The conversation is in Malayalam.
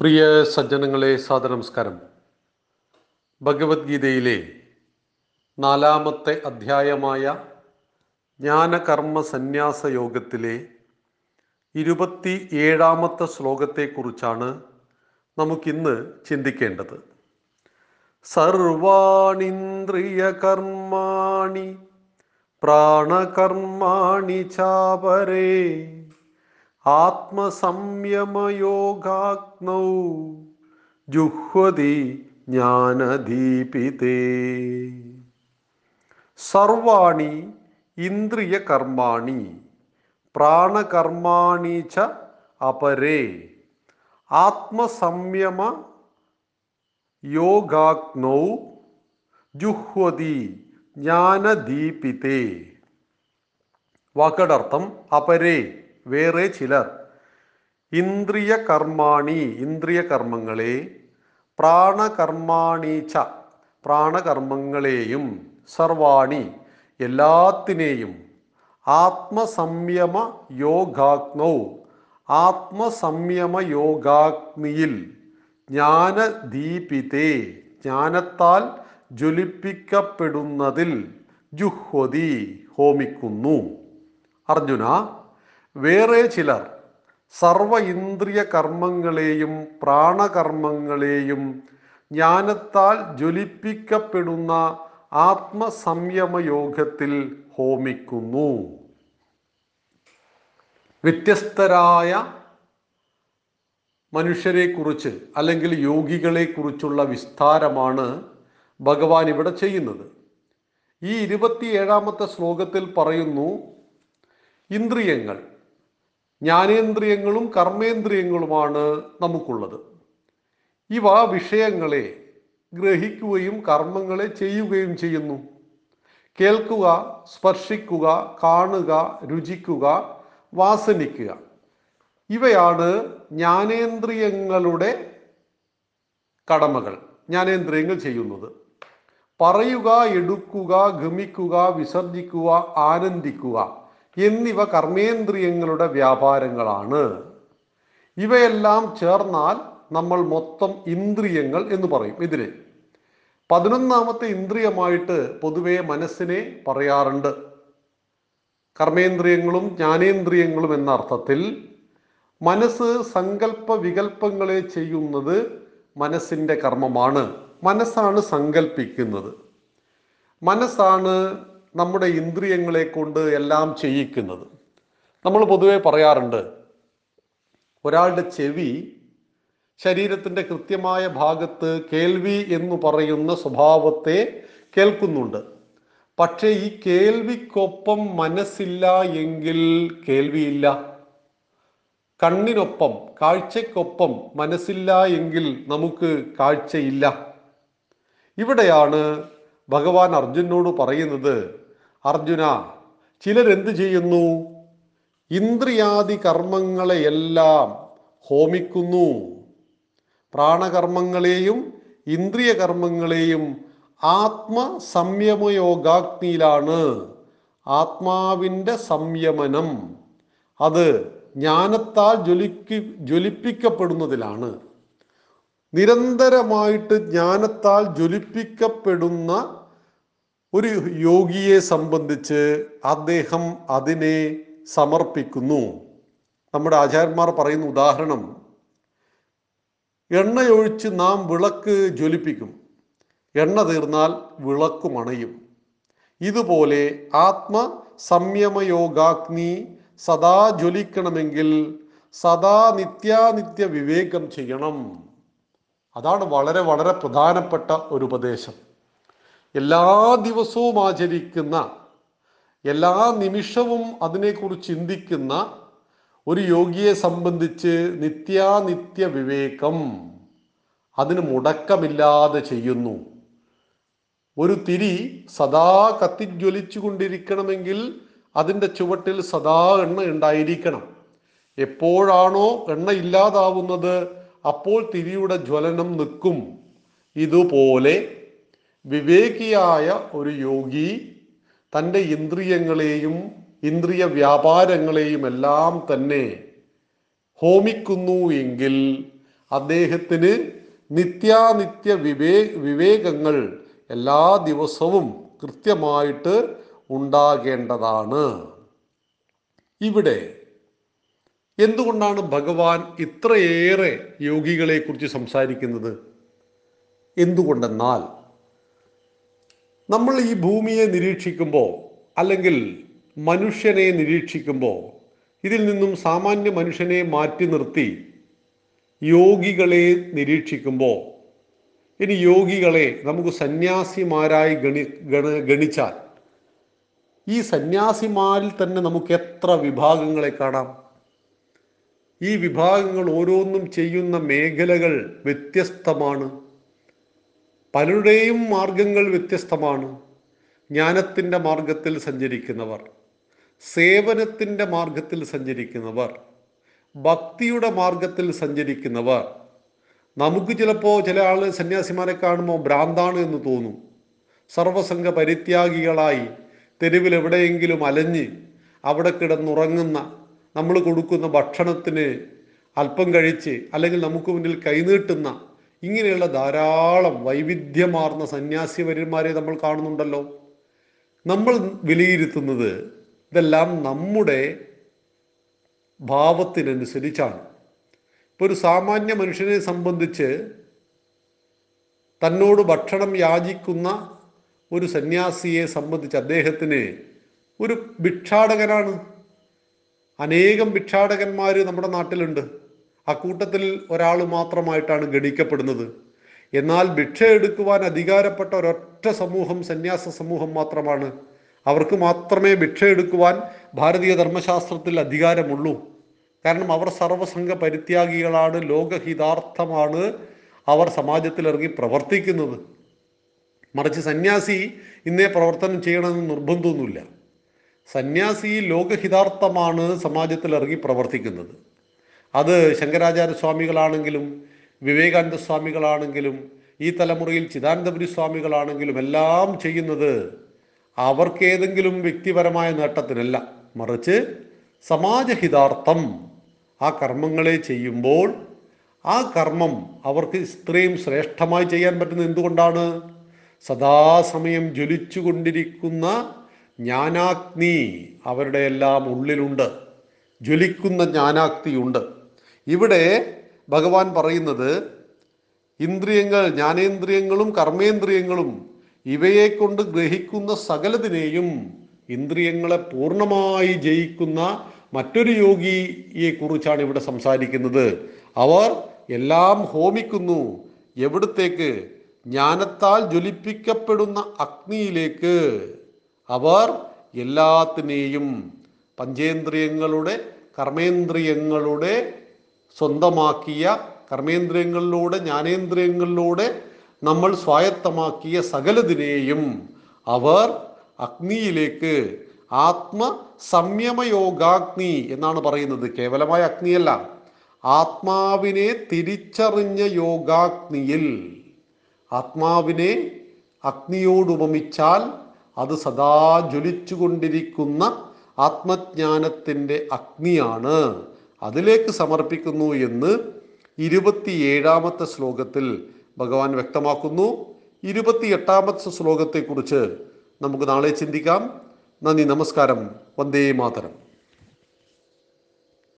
പ്രിയ സജ്ജനങ്ങളെ സാദനമസ്കാരം ഭഗവത്ഗീതയിലെ നാലാമത്തെ അധ്യായമായ ജ്ഞാനകർമ്മ സന്യാസ യോഗത്തിലെ ഇരുപത്തി ഏഴാമത്തെ ശ്ലോകത്തെക്കുറിച്ചാണ് നമുക്കിന്ന് ചിന്തിക്കേണ്ടത്. സർവാണിന്ദ്രിയകർമാണി പ്രാണകർമാണി ചാപരേ. ആത്മസംയമയോഗാഗ്നൗ ജുഹ്വതി ജ്ഞാനദീപിതേ. സർവാണി ഇന്ദ്രിയകർമാണി പ്രാണകർമാണി ച അപരേ. ആത്മസംയമ യോഗാഗ്നൗ ജുഹ്വതി ജ്ഞാനദീപിതേ. വാക്കടർത്ഥം അപരേ. വേറെ ചിലർ. ഇന്ദ്രിയ കർമാണി ഇന്ദ്രിയ കർമ്മങ്ങളെ പ്രാണകർമാണീച്ച പ്രാണകർമ്മങ്ങളെയും സർവാണി എല്ലാത്തിനെയും. ആത്മസംയമ യോഗാഗ്നൗ ആത്മസംയമ യോഗാഗ്നിയിൽ ജ്ഞാനദീപിതേ ജ്ഞാനത്താൽ ജ്വലിപ്പിക്കപ്പെടുന്നതിൽ ജുഹ്വതി ഹോമിക്കുന്നു. അർജുന വേറെ ചിലർ സർവ ഇന്ദ്രിയ കർമ്മങ്ങളെയും പ്രാണകർമ്മങ്ങളെയും ജ്ഞാനത്താൽ ജ്വലിപ്പിക്കപ്പെടുന്ന ആത്മസംയമയോഗത്തിൽ ഹോമിക്കുന്നു. വ്യത്യസ്തരായ മനുഷ്യരെക്കുറിച്ച് അല്ലെങ്കിൽ യോഗികളെക്കുറിച്ചുള്ള വിസ്താരമാണ് ഭഗവാൻ ഇവിടെ ചെയ്യുന്നത്. ഈ ഇരുപത്തിയേഴാമത്തെ ശ്ലോകത്തിൽ പറയുന്നു ഇന്ദ്രിയങ്ങൾ ജ്ഞാനേന്ദ്രിയങ്ങളും കർമ്മേന്ദ്രിയങ്ങളുമാണ് നമുക്കുള്ളത്. ഇവ വിഷയങ്ങളെ ഗ്രഹിക്കുകയും കർമ്മങ്ങളെ ചെയ്യുകയും ചെയ്യുന്നു. കേൾക്കുക സ്പർശിക്കുക കാണുക രുചിക്കുക വാസനിക്കുക. ഇവയാണ് ജ്ഞാനേന്ദ്രിയങ്ങളുടെ കടമകൾ. ജ്ഞാനേന്ദ്രിയങ്ങൾ ചെയ്യുന്നത്. പറയുക എടുക്കുക ഗമിക്കുക വിസർജിക്കുക ആനന്ദിക്കുക. എന്നിവ കർമ്മേന്ദ്രിയങ്ങളുടെ വ്യാപാരങ്ങളാണ്. ഇവയെല്ലാം ചേർന്നാൽ നമ്മൾ മൊത്തം ഇന്ദ്രിയങ്ങൾ എന്ന് പറയും ഇതിനെ. പതിനൊന്നാമത്തെ ഇന്ദ്രിയമായിട്ട് പൊതുവെ മനസ്സിനെ പറയാറുണ്ട്. കർമ്മേന്ദ്രിയങ്ങളും ജ്ഞാനേന്ദ്രിയങ്ങളും എന്ന അർത്ഥത്തിൽ മനസ്സ് സങ്കല്പ വികല്പങ്ങളെ ചെയ്യുന്നത് മനസ്സിന്റെ കർമ്മമാണ്. മനസ്സാണ് സങ്കല്പിക്കുന്നത് മനസ്സാണ് നമ്മുടെ ഇന്ദ്രിയങ്ങളെ കൊണ്ട് എല്ലാം ചെയ്യിക്കുന്നത്. നമ്മൾ പൊതുവെ പറയാറുണ്ട് ഒരാളുടെ ചെവി ശരീരത്തിന്റെ കൃത്യമായ ഭാഗത്ത് കേൾവി എന്ന് പറയുന്ന സ്വഭാവത്തെ കേൾക്കുന്നുണ്ട്. പക്ഷേ ഈ കേൾവിക്കൊപ്പം മനസ്സില്ല എങ്കിൽ കേൾവിയില്ല. കണ്ണിനൊപ്പം കാഴ്ചക്കൊപ്പം മനസ്സില്ല എങ്കിൽ നമുക്ക് കാഴ്ചയില്ല. ഇവിടെയാണ് ഭഗവാൻ അർജുനോട് പറയുന്നത് അർജുന ചിലരെന്ത് ചെയ്യുന്നു? ഇന്ദ്രിയാദി കർമ്മങ്ങളെയെല്ലാം ഹോമിക്കുന്നു. പ്രാണകർമ്മങ്ങളെയും ഇന്ദ്രിയ കർമ്മങ്ങളെയും ആത്മസംയമയോഗാഗ്നിയിലാണ്. ആത്മാവിന്റെ സംയമനം അത് ജ്ഞാനത്താൽ ജ്വലിക്ക് ജ്വലിപ്പിക്കപ്പെടുന്നതിലാണ്. നിരന്തരമായിട്ട് ജ്ഞാനത്താൽ ജ്വലിപ്പിക്കപ്പെടുന്ന ഒരു യോഗിയെ സംബന്ധിച്ച് അദ്ദേഹം അതിനെ സമർപ്പിക്കുന്നു. നമ്മുടെ ആചാര്യന്മാർ പറയുന്ന ഉദാഹരണം എണ്ണയൊഴിച്ച് നാം വിളക്ക് ജ്വലിപ്പിക്കും. എണ്ണ തീർന്നാൽ വിളക്ക് മണയും. ഇതുപോലെ ആത്മ സംയമയോഗാഗ്നി സദാ ജ്വലിക്കണമെങ്കിൽ സദാ നിത്യാനിത്യ വിവേകം ചെയ്യണം. അതാണ് വളരെ വളരെ പ്രധാനപ്പെട്ട ഒരു ഉപദേശം. എല്ലാ ദിവസവും ആചരിക്കുന്ന എല്ലാ നിമിഷവും അതിനെക്കുറിച്ച് ചിന്തിക്കുന്ന ഒരു യോഗിയെ സംബന്ധിച്ച് നിത്യാനിത്യ വിവേകം അതിന് മുടക്കമില്ലാതെ ചെയ്യുന്നു. ഒരു തിരി സദാ കത്തിജ്വലിച്ചു കൊണ്ടിരിക്കണമെങ്കിൽ അതിന്റെ ചുവട്ടിൽ സദാ എണ്ണ ഉണ്ടായിരിക്കണം. എപ്പോഴാണോ എണ്ണ ഇല്ലാതാവുന്നത് അപ്പോൾ തിരിയുടെ ജ്വലനം നിൽക്കും. ഇതുപോലെ വിവേകിയായ ഒരു യോഗി തന്റെ ഇന്ദ്രിയങ്ങളെയും ഇന്ദ്രിയ വ്യാപാരങ്ങളെയും എല്ലാം തന്നെ ഹോമിക്കുന്നു എങ്കിൽ അദ്ദേഹത്തിന് നിത്യാനിത്യ വിവേ വിവേകങ്ങൾ എല്ലാ ദിവസവും കൃത്യമായിട്ട് ഉണ്ടാകേണ്ടതാണ്. ഇവിടെ എന്തുകൊണ്ടാണ് ഭഗവാൻ ഇത്രയേറെ യോഗികളെ കുറിച്ച് സംസാരിക്കുന്നത്? എന്തുകൊണ്ടെന്നാൽ നമ്മൾ ഈ ഭൂമിയെ നിരീക്ഷിക്കുമ്പോൾ അല്ലെങ്കിൽ മനുഷ്യനെ നിരീക്ഷിക്കുമ്പോൾ ഇതിൽ നിന്നും സാമാന്യ മനുഷ്യനെ മാറ്റി നിർത്തി യോഗികളെ നിരീക്ഷിക്കുമ്പോൾ ഇനി യോഗികളെ നമുക്ക് സന്യാസിമാരായി ഗണി ഗണ ഗണിച്ചാൽ ഈ സന്യാസിമാരിൽ തന്നെ നമുക്ക് എത്ര വിഭാഗങ്ങളെ കാണാം? ഈ വിഭാഗങ്ങൾ ഓരോന്നും ചെയ്യുന്ന മേഖലകൾ വ്യത്യസ്തമാണ്. പലരുടെയും മാർഗങ്ങൾ വ്യത്യസ്തമാണ്. ജ്ഞാനത്തിന്റെ മാർഗത്തിൽ സഞ്ചരിക്കുന്നവർ സേവനത്തിന്റെ മാർഗത്തിൽ സഞ്ചരിക്കുന്നവർ ഭക്തിയുടെ മാർഗത്തിൽ സഞ്ചരിക്കുന്നവർ. നമുക്ക് ചിലപ്പോൾ ചില ആൾ സന്യാസിമാരെ കാണുമ്പോൾ ഭ്രാന്താണ് എന്ന് തോന്നും. സർവസംഘ പരിത്യാഗികളായി തെരുവിൽ എവിടെയെങ്കിലും അലഞ്ഞ് അവിടെ കിടന്നുറങ്ങുന്ന നമ്മൾ കൊടുക്കുന്ന ഭക്ഷണത്തിന് അല്പം കഴിച്ച് അല്ലെങ്കിൽ നമുക്ക് മുന്നിൽ കൈനീട്ടുന്ന ഇങ്ങനെയുള്ള ധാരാളം വൈവിധ്യമാർന്ന സന്യാസിവര്യന്മാരെ നമ്മൾ കാണുന്നുണ്ടല്ലോ. നമ്മൾ വിലയിരുത്തുന്നത് ഇതെല്ലാം നമ്മുടെ ഭാവത്തിനനുസരിച്ചാണ്. ഇപ്പോൾ ഒരു സാമാന്യ മനുഷ്യനെ സംബന്ധിച്ച് തന്നോട് ഭക്ഷണം യാചിക്കുന്ന ഒരു സന്യാസിയെ സംബന്ധിച്ച് അദ്ദേഹത്തിന് ഒരു ഭിക്ഷാടകനാണ്. അനേകം ഭിക്ഷാടകന്മാർ നമ്മുടെ നാട്ടിലുണ്ട്. അക്കൂട്ടത്തിൽ ഒരാൾ മാത്രമായിട്ടാണ് ഗണിക്കപ്പെടുന്നത്. എന്നാൽ ഭിക്ഷ എടുക്കുവാൻ അധികാരപ്പെട്ട ഒരൊറ്റ സമൂഹം സന്യാസ സമൂഹം മാത്രമാണ്. അവർക്ക് മാത്രമേ ഭിക്ഷ എടുക്കുവാൻ ഭാരതീയ ധർമ്മശാസ്ത്രത്തിൽ അധികാരമുള്ളൂ. കാരണം അവർ സർവസംഘ പരിത്യാഗികളാണ് ലോകഹിതാർത്ഥമാണ് അവർ സമാജത്തിൽ ഇറങ്ങി പ്രവർത്തിക്കുന്നത്. മറിച്ച് സന്യാസി ഇന്നേ പ്രവർത്തനം ചെയ്യണമെന്ന് നിർബന്ധമൊന്നുമില്ല. സന്യാസി ലോകഹിതാർത്ഥമാണ് സമാജത്തിൽ ഇറങ്ങി പ്രവർത്തിക്കുന്നത്. അത് ശങ്കരാചാര്യ സ്വാമികളാണെങ്കിലും വിവേകാനന്ദ സ്വാമികളാണെങ്കിലും ഈ തലമുറയിൽ ചിദാനന്ദപുരി സ്വാമികളാണെങ്കിലും എല്ലാം ചെയ്യുന്നത് അവർക്കേതെങ്കിലും വ്യക്തിപരമായ നേട്ടത്തിനല്ല. മറിച്ച് സമാജഹിതാർത്ഥം ആ കർമ്മങ്ങളെ ചെയ്യുമ്പോൾ ആ കർമ്മം അവർക്ക് ഇത്രയും ശ്രേഷ്ഠമായി ചെയ്യാൻ പറ്റുന്നത് എന്തുകൊണ്ടാണ്? സദാസമയം ജ്വലിച്ചു കൊണ്ടിരിക്കുന്ന ജ്ഞാനാഗ്നി അവരുടെ എല്ലാം ഉള്ളിലുണ്ട്. ജ്വലിക്കുന്ന ജ്ഞാനാഗ്നിയുണ്ട്. ഇവിടെ ഭഗവാൻ പറയുന്നത് ഇന്ദ്രിയങ്ങൾ ജ്ഞാനേന്ദ്രിയങ്ങളും കർമ്മേന്ദ്രിയങ്ങളും ഇവയെ കൊണ്ട് ഗ്രഹിക്കുന്ന സകലതിനെയും ഇന്ദ്രിയങ്ങളെ പൂർണമായി ജയിക്കുന്ന മറ്റൊരു യോഗിയെ കുറിച്ചാണ് ഇവിടെ സംസാരിക്കുന്നത്. അവർ എല്ലാം ഹോമിക്കുന്നു. എവിടത്തേക്ക്? ജ്ഞാനത്താൽ ജ്വലിപ്പിക്കപ്പെടുന്ന അഗ്നിയിലേക്ക്. അവർ എല്ലാത്തിനെയും പഞ്ചേന്ദ്രിയങ്ങളുടെ കർമ്മേന്ദ്രിയങ്ങളുടെ സ്വന്തമാക്കിയ കർമ്മേന്ദ്രിയങ്ങളിലൂടെ ജ്ഞാനേന്ദ്രിയങ്ങളിലൂടെ നമ്മൾ സ്വായത്തമാക്കിയ സകലതിനെയും അവർ അഗ്നിയിലേക്ക് ആത്മ സംയമയോഗാഗ്നി എന്നാണ് പറയുന്നത്. കേവലമായ അഗ്നിയല്ല. ആത്മാവിനെ തിരിച്ചറിഞ്ഞ യോഗാഗ്നിയിൽ ആത്മാവിനെ അഗ്നിയോട് ഉപമിച്ചാൽ അത് സദാ ജ്വലിച്ചുകൊണ്ടിരിക്കുന്ന ആത്മജ്ഞാനത്തിന്റെ അഗ്നിയാണ്. അതിലേക്ക് സമർപ്പിക്കുന്നു എന്ന് ഇരുപത്തിയേഴാമത്തെ ശ്ലോകത്തിൽ ഭഗവാൻ വ്യക്തമാക്കുന്നു. ഇരുപത്തിയെട്ടാമത്തെ ശ്ലോകത്തെക്കുറിച്ച് നമുക്ക് നാളെ ചിന്തിക്കാം. നന്ദി നമസ്കാരം. വന്ദേ മാതരം.